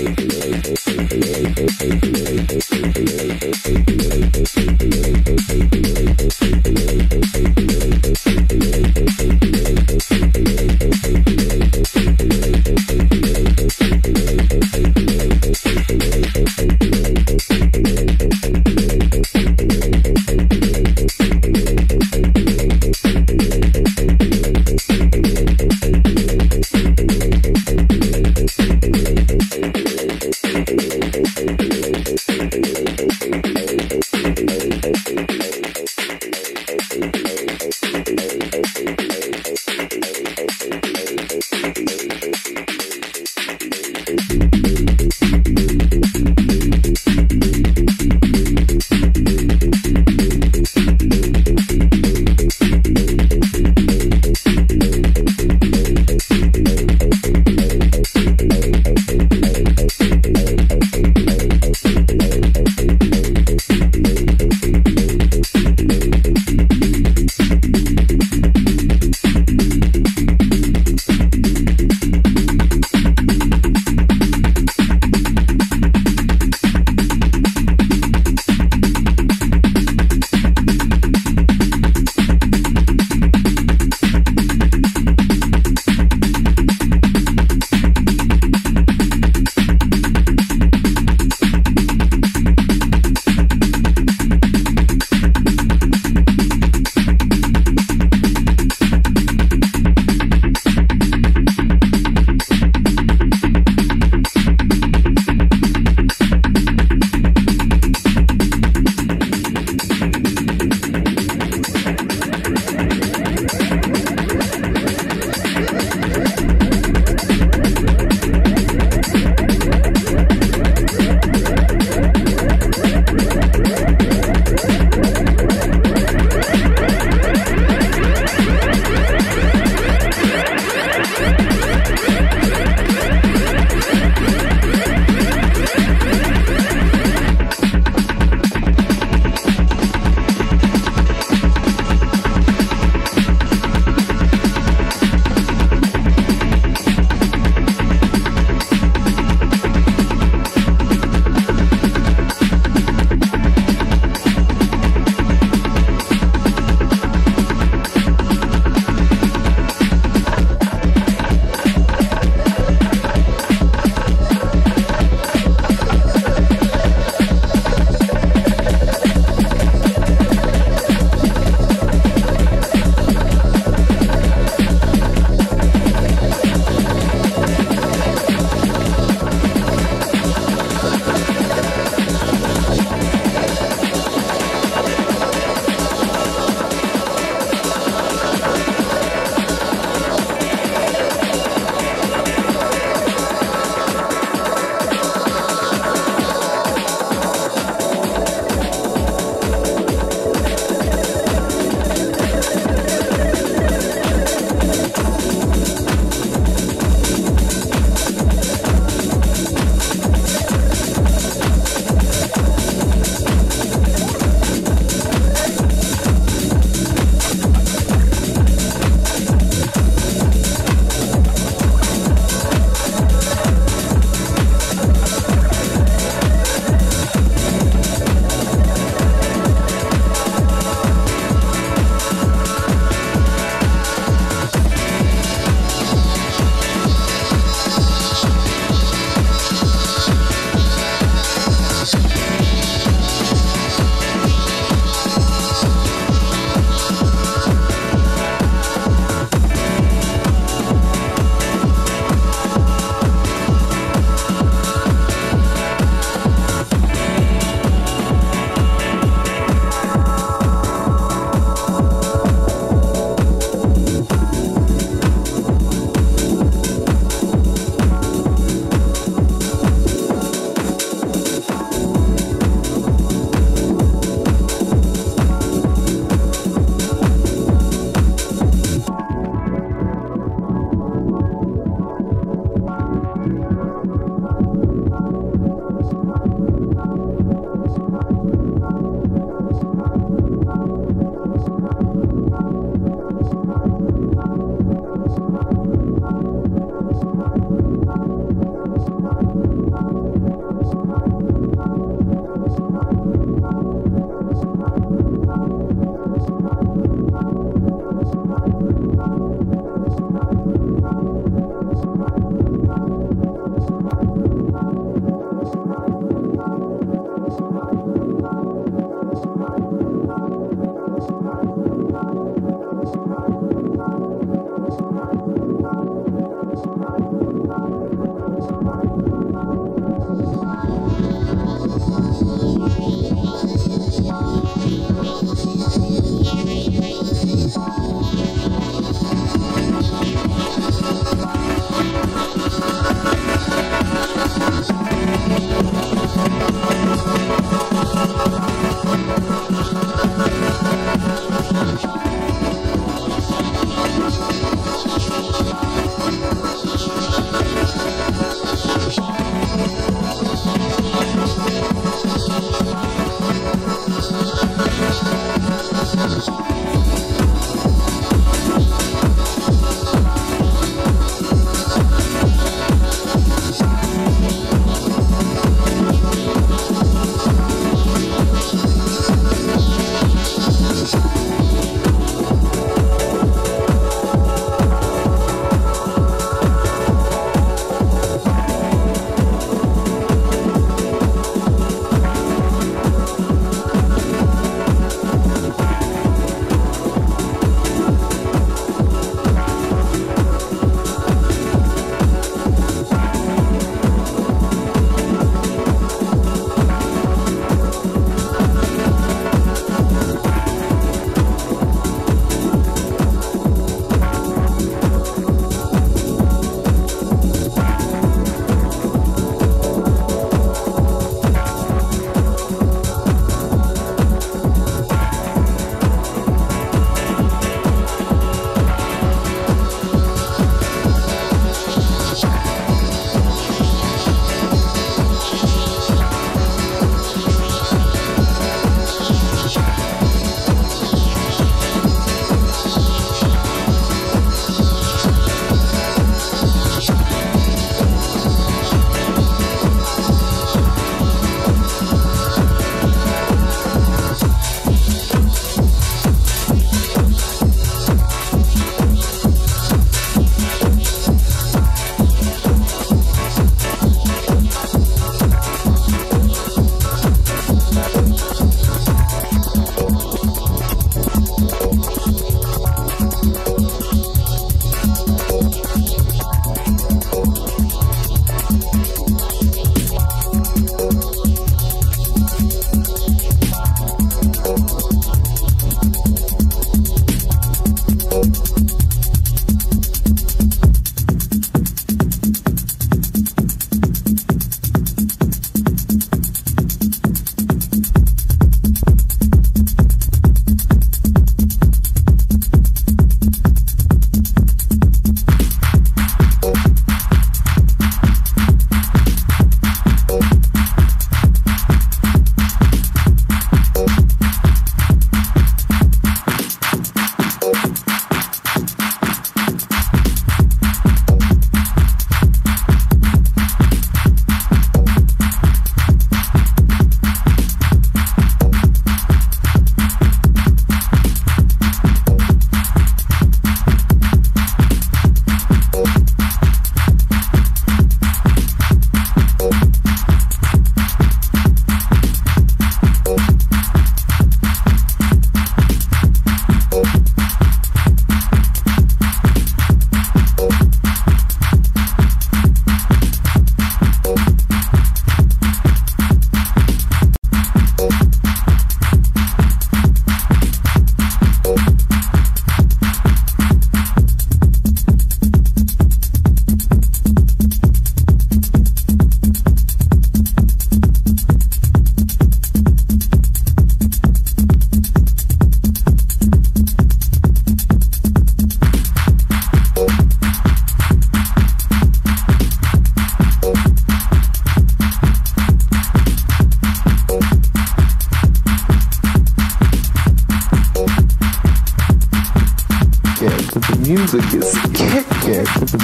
Thank you.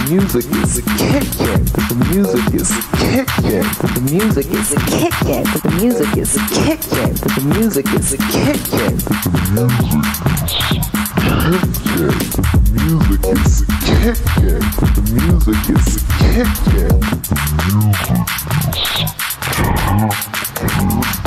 Music is kicking. The music is kicking. The music is kicking. The music is kicking. The music is kicking. The music is kicking. The music is kicking. The music is kicking. The music is kicking.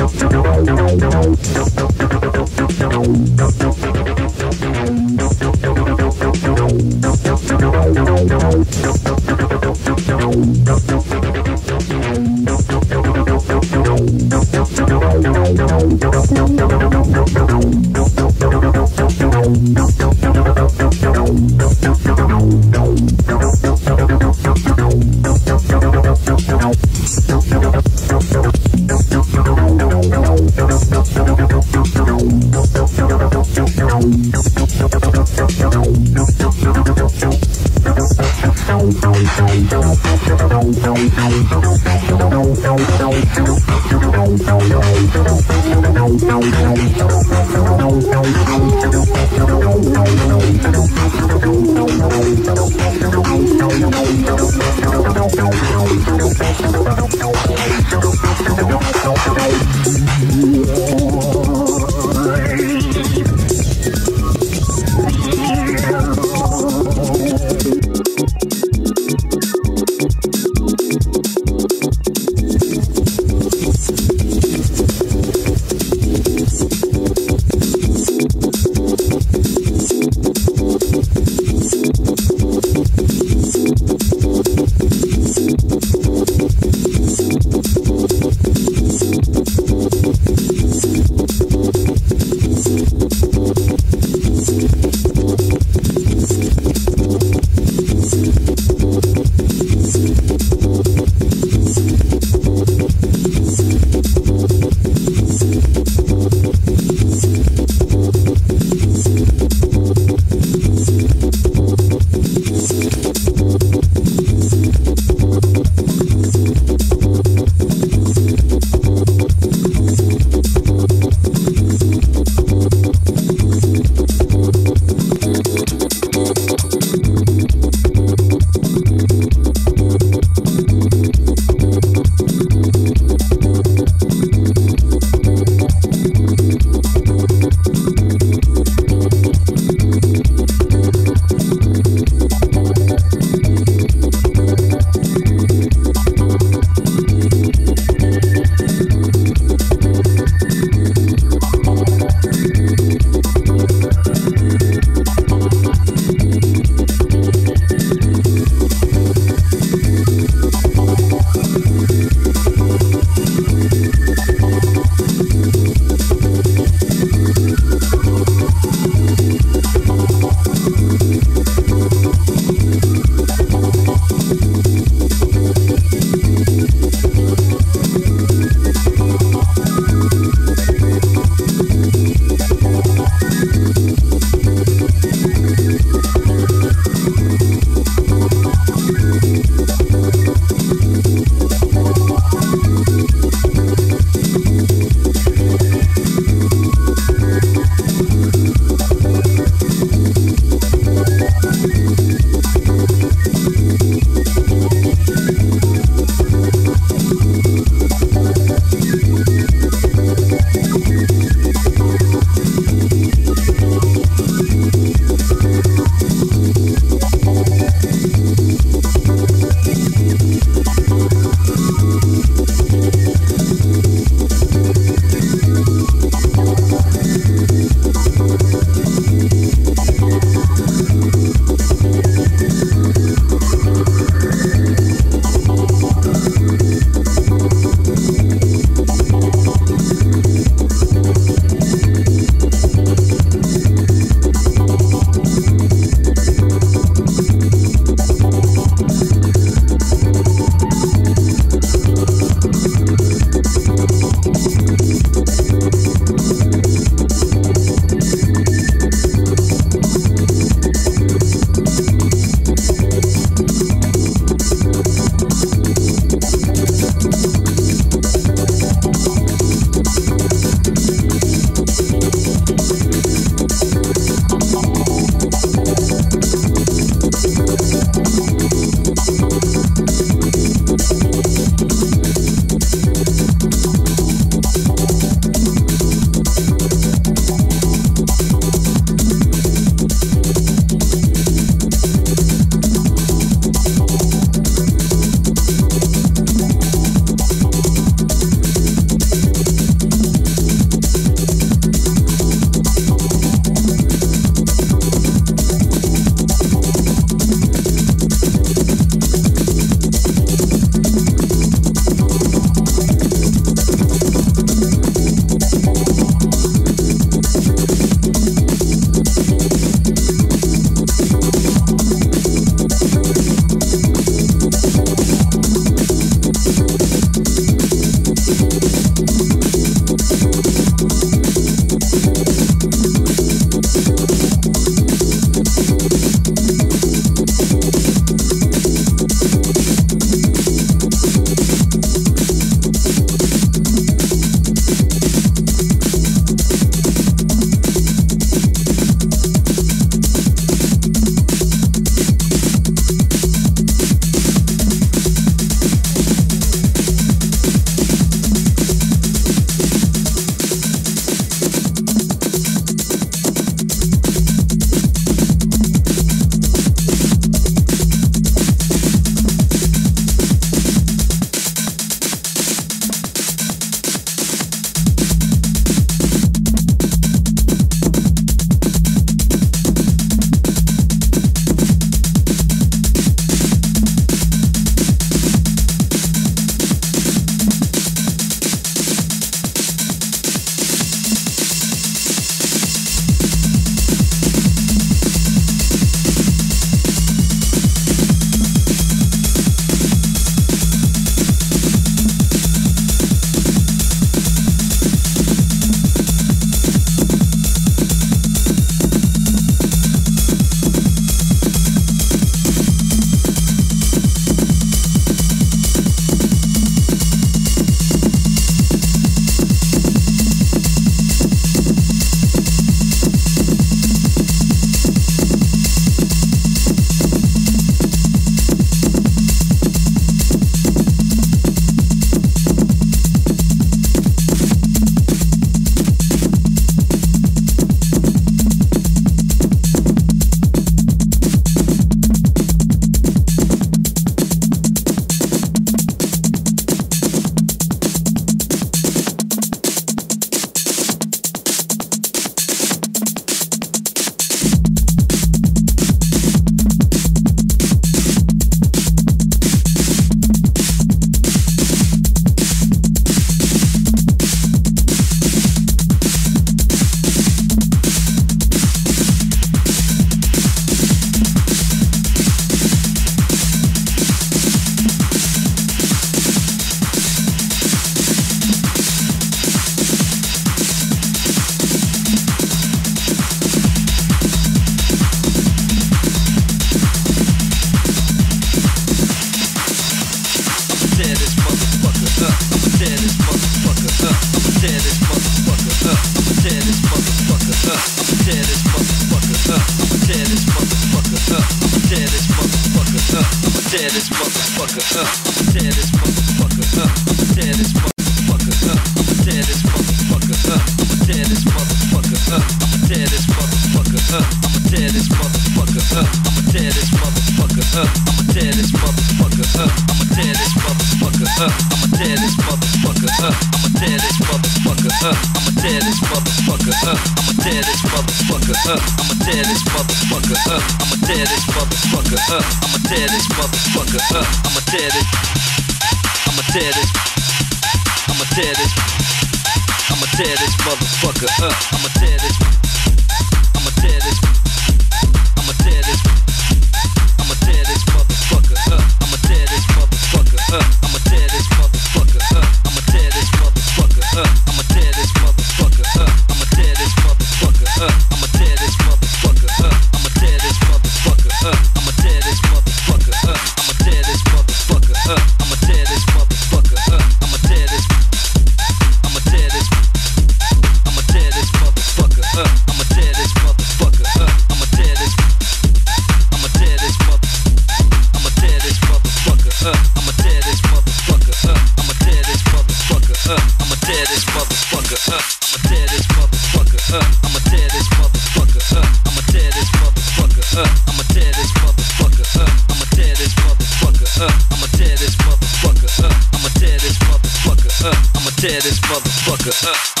tear this motherfucker up.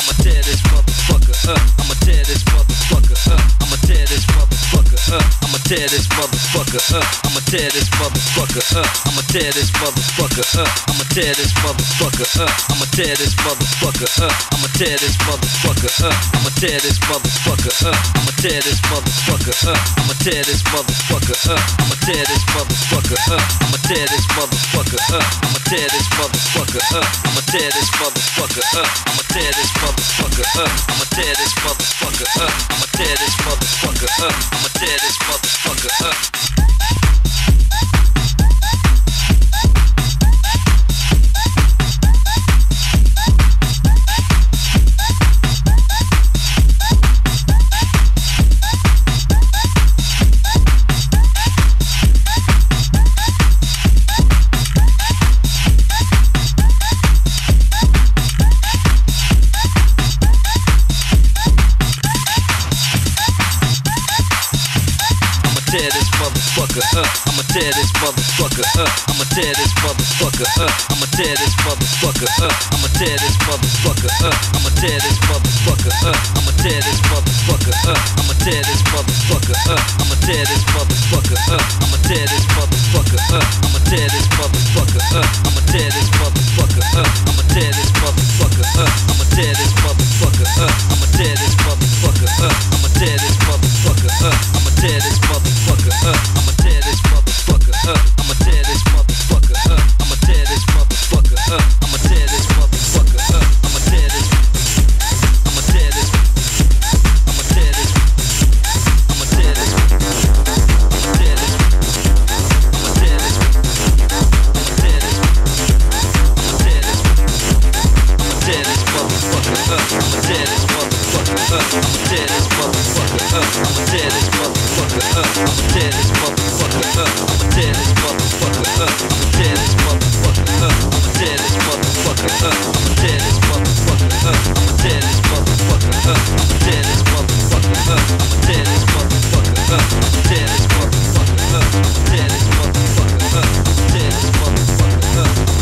tear this motherfucker up. I'ma tear this motherfucker up. I'ma tear this motherfucker up. I'ma tear this motherfucker up. I'ma tear this motherfucker up. I'ma tear this motherfucker up. I'ma tear this motherfucker up. I'ma tear this motherfucker up. I'ma tear this motherfucker up. I'ma tear this motherfucker up. I'ma tear this motherfucker up. I'ma tear this motherfucker up. I'ma tear this motherfucker up. I'ma tear this motherfucker up. I'ma tear this motherfucker up. I'ma tear this motherfucker up. I'ma tear this motherfucker motherfucker up. motherfucker up tear this motherfucker up. I'ma tear this motherfucker up. I'ma tear this motherfucker up. I'ma tear this motherfucker up. I'ma tear this motherfucker up. I'ma tear this motherfucker up. I'ma tear this motherfucker up. I'ma tear this motherfucker up. I'ma tear this motherfucker up. I'ma tear this motherfucker up. I'ma tear this motherfucker up. I'ma tear this motherfucker up. I'ma tear this motherfucker up. I'ma tear this motherfucker up. I'ma tear this motherfucker up. I'ma tear this motherfucker up. I'ma tear I'm a dead motherfucker up. I'm a dead motherfucker up. I'm a dead Dead as motherfucker, dead as motherfucker, dead as motherfucker.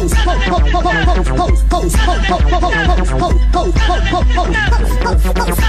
pose, pose, pose, pose, pose, pose, pose, pose, pose, pose, pose, pose, pose, pose, pose, pose, pose, pose,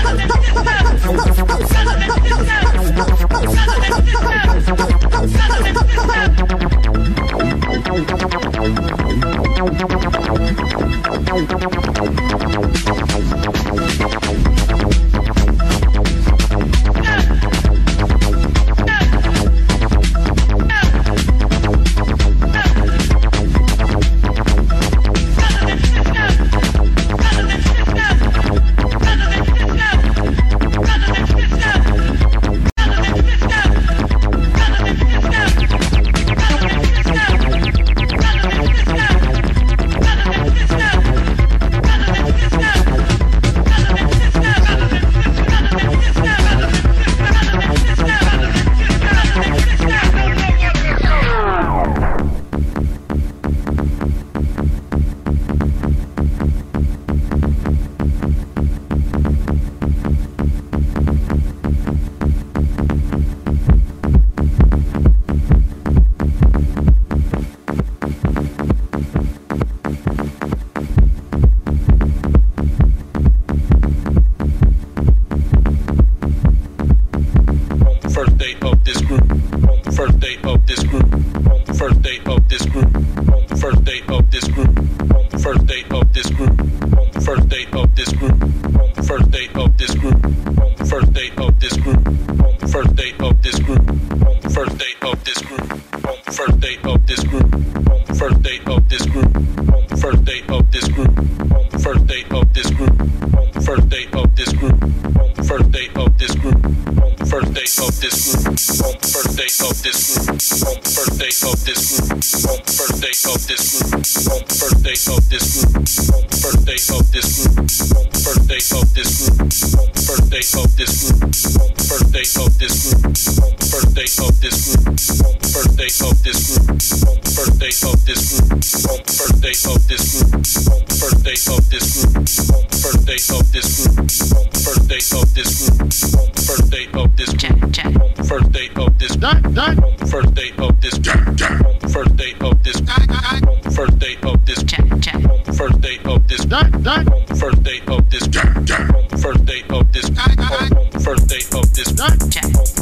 Jack.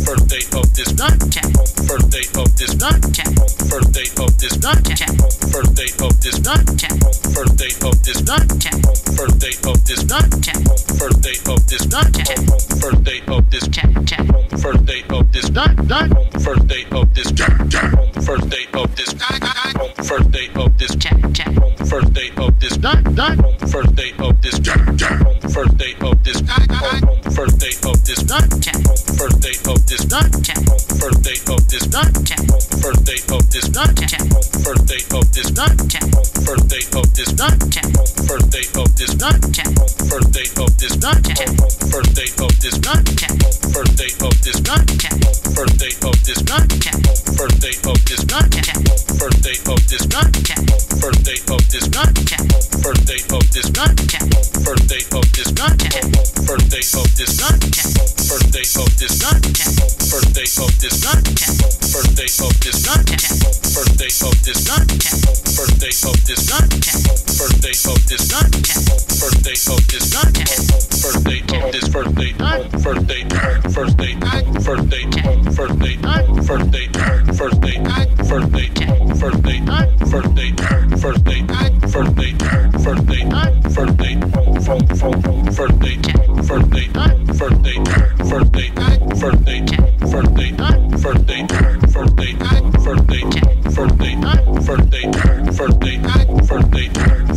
First day of this Jack. First day of this Jack. First day of this Jack. First day of this Jack. First day of this Jack. First day of this Jack. First day of this Jack. First day of this Jack. First day of this Jack. First day of this Jack. First day of this First day of this Jack. First day of this Jack. First day of this Jack. First day of this First day of this Jack. Contact. On the first day of this. Contact of this on the first day of this on the first day of this on the first day of this on the first day of this on the first day of this on the first day of this on the first day of this on the first day of this on the first day of this on the first day of this on the first day of this on the first day of this on the first day of this on the first day of this on the first day of this on the first day of this on the first day of this on birthday of this nut birthday of this nut birthday of this nut birthday of this nut birthday of this birthday birthday birthday birthday birthday birthday birthday birthday birthday birthday birthday first date, first date, first date, first date, first date, first date, first date, first date, first date, first date, first date, first date, first date, first date, first date, first date.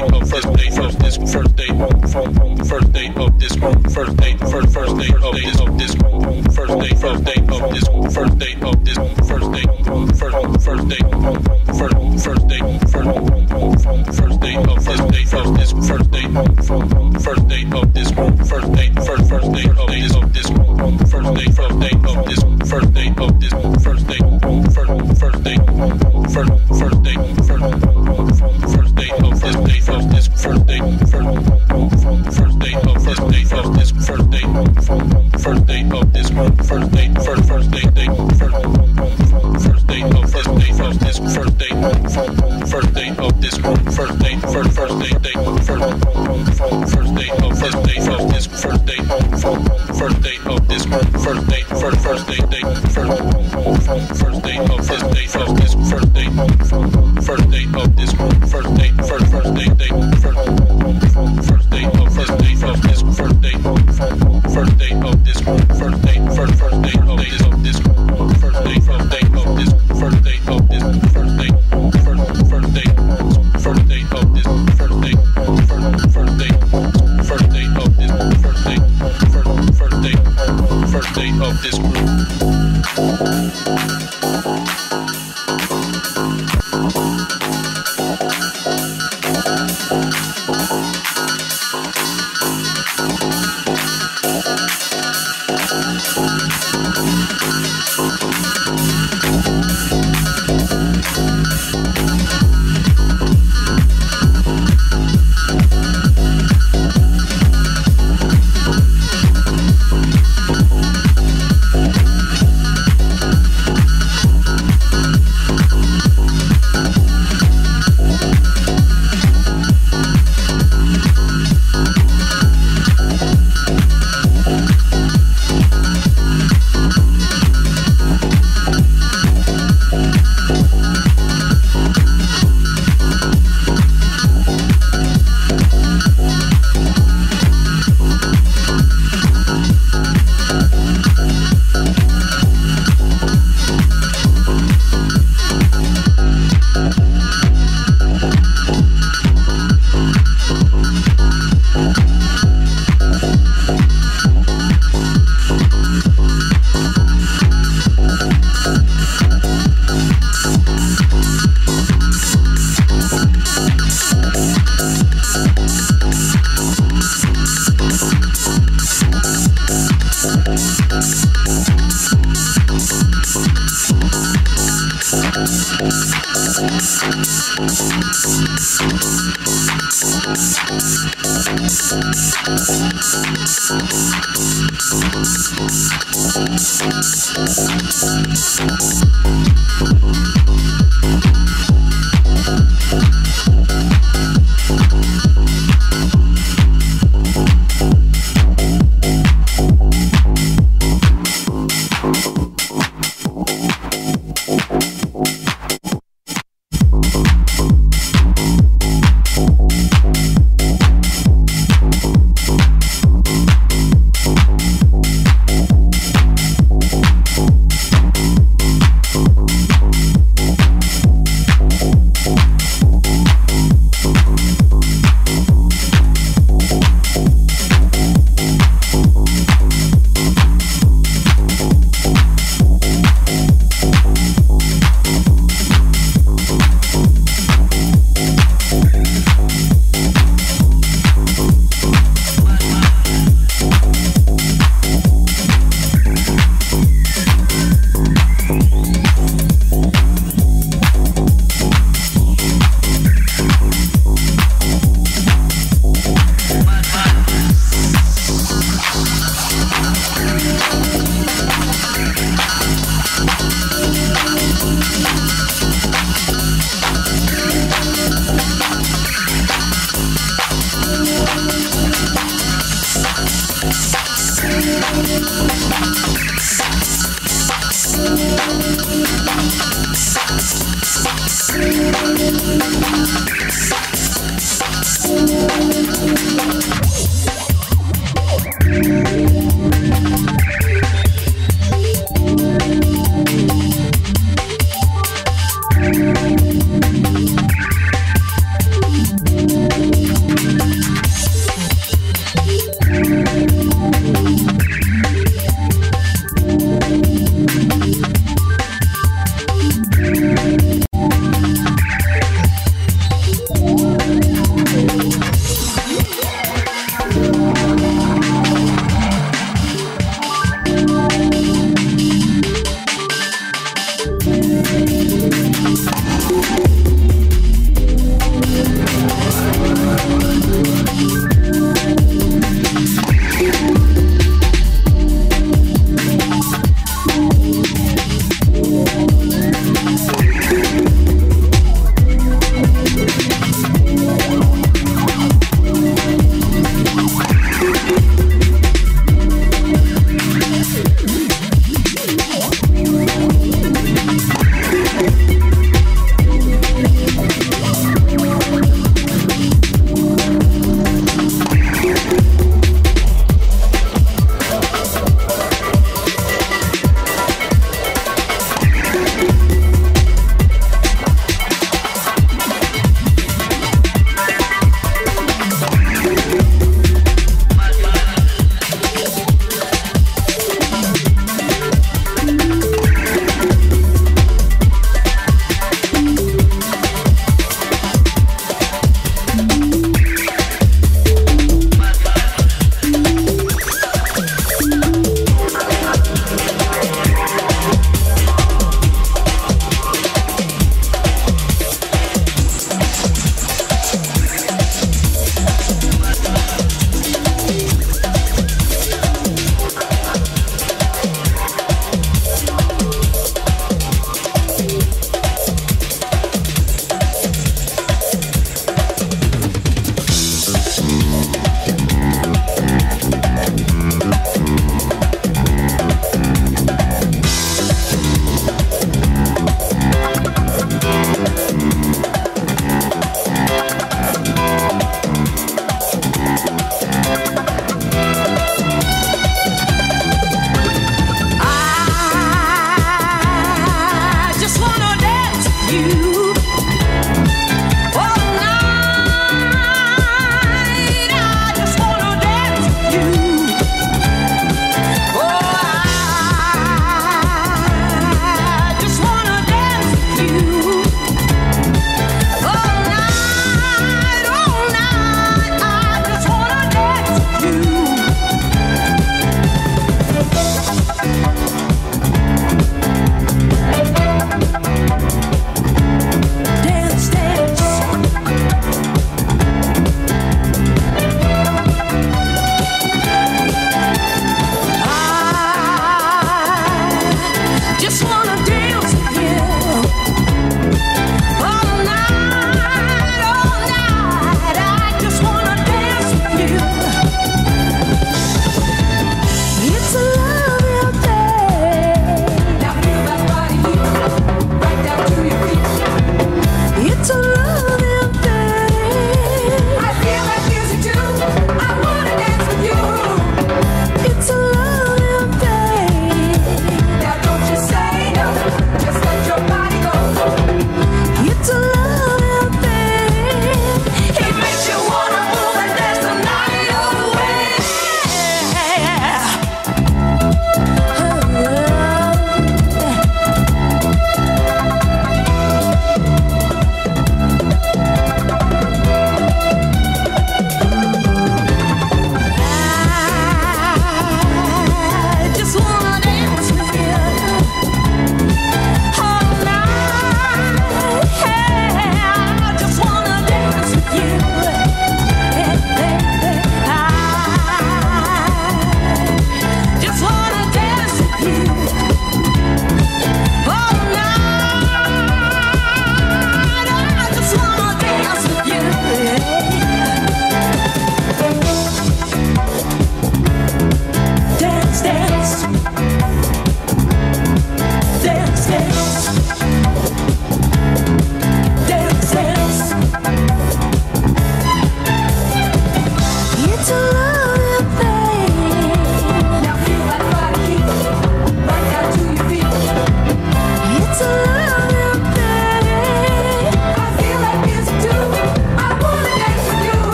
day of first day of this first day of first day of this first day first first day of this of this first day first day of this first day of this first day first first day first first day